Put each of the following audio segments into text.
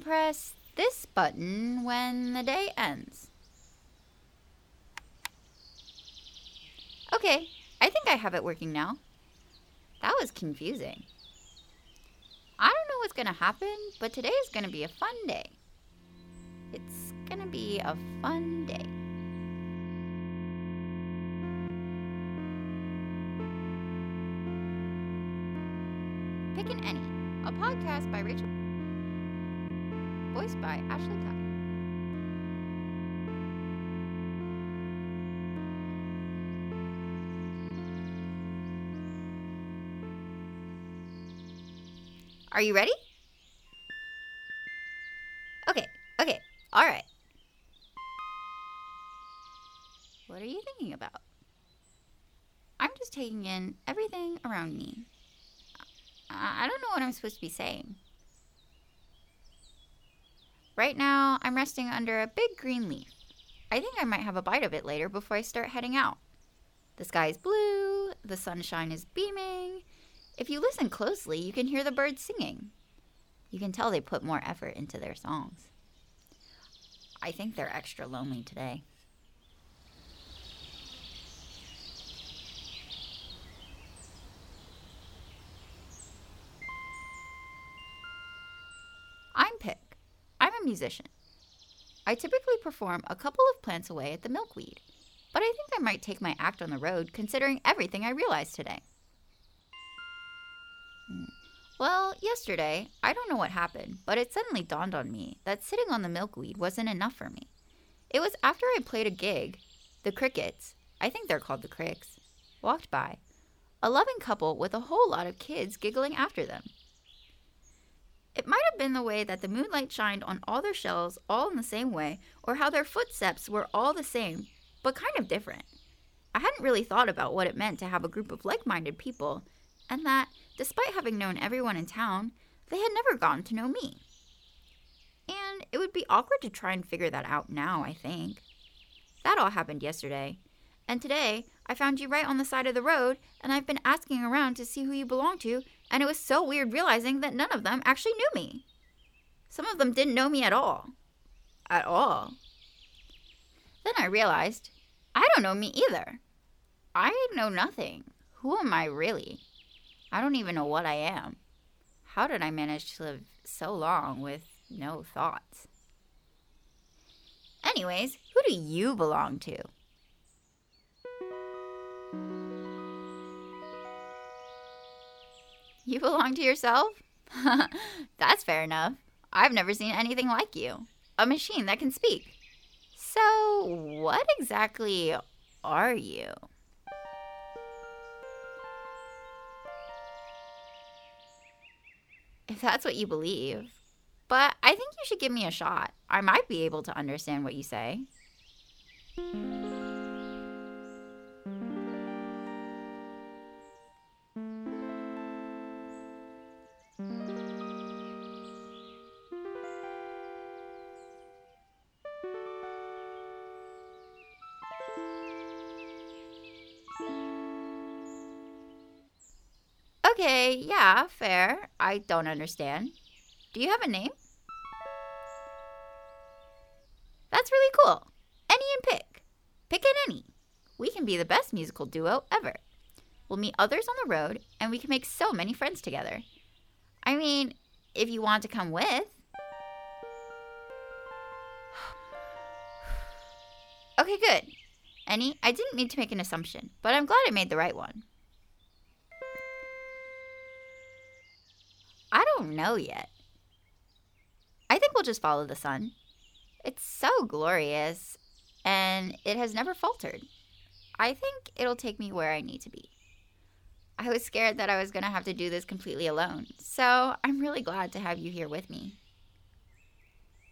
press this button when the day ends. Okay, I think I have it working now. That was confusing. I don't know what's gonna happen, but today is gonna be a fun day. It's gonna be a fun day. Pick an Any, a podcast by Rachel, voiced by Ashley. Are you ready? Okay, okay, all right. What are you thinking about? I'm just taking in everything around me. I don't know what I'm supposed to be saying. Right now, I'm resting under a big green leaf. I think I might have a bite of it later before I start heading out. The sky is blue, the sunshine is beaming. If you listen closely, you can hear the birds singing. You can tell they put more effort into their songs. I think they're extra lonely today. Musician. I typically perform a couple of plants away at the milkweed, but I think I might take my act on the road considering everything I realized today. Hmm. Well, yesterday, I don't know what happened, but it suddenly dawned on me that sitting on the milkweed wasn't enough for me. It was after I played a gig, the crickets, I think they're called the cricks, walked by. A loving couple with a whole lot of kids giggling after them. It might have been the way that the moonlight shined on all their shells all in the same way, or how their footsteps were all the same, but kind of different. I hadn't really thought about what it meant to have a group of like minded people, and that, despite having known everyone in town, they had never gotten to know me. And it would be awkward to try and figure that out now, I think. That all happened yesterday. And today, I found you right on the side of the road, and I've been asking around to see who you belong to, and it was so weird realizing that none of them actually knew me. Some of them didn't know me at all. At all. Then I realized I don't know me either. I know nothing. Who am I really? I don't even know what I am. How did I manage to live so long with no thoughts? Anyways, who do you belong to? You belong to yourself? That's fair enough. I've never seen anything like you. A machine that can speak. So, what exactly are you? If that's what you believe. But I think you should give me a shot. I might be able to understand what you say. Okay, yeah, fair. I don't understand. Do you have a name? That's really cool. Any and Pick. Pick and Any. We can be the best musical duo ever. We'll meet others on the road, and we can make so many friends together. I mean, if you want to come with. okay, good. Any, I didn't mean to make an assumption, but I'm glad I made the right one. I don't know yet. I think we'll just follow the sun. It's so glorious, and it has never faltered. I think it'll take me where I need to be. I was scared that I was going to have to do this completely alone, so I'm really glad to have you here with me.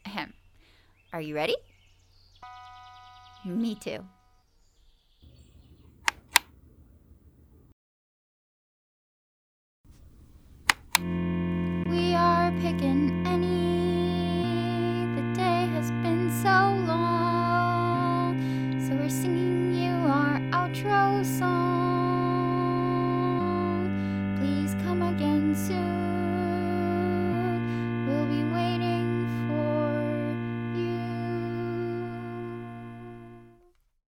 Ahem. Are you ready? Me too. so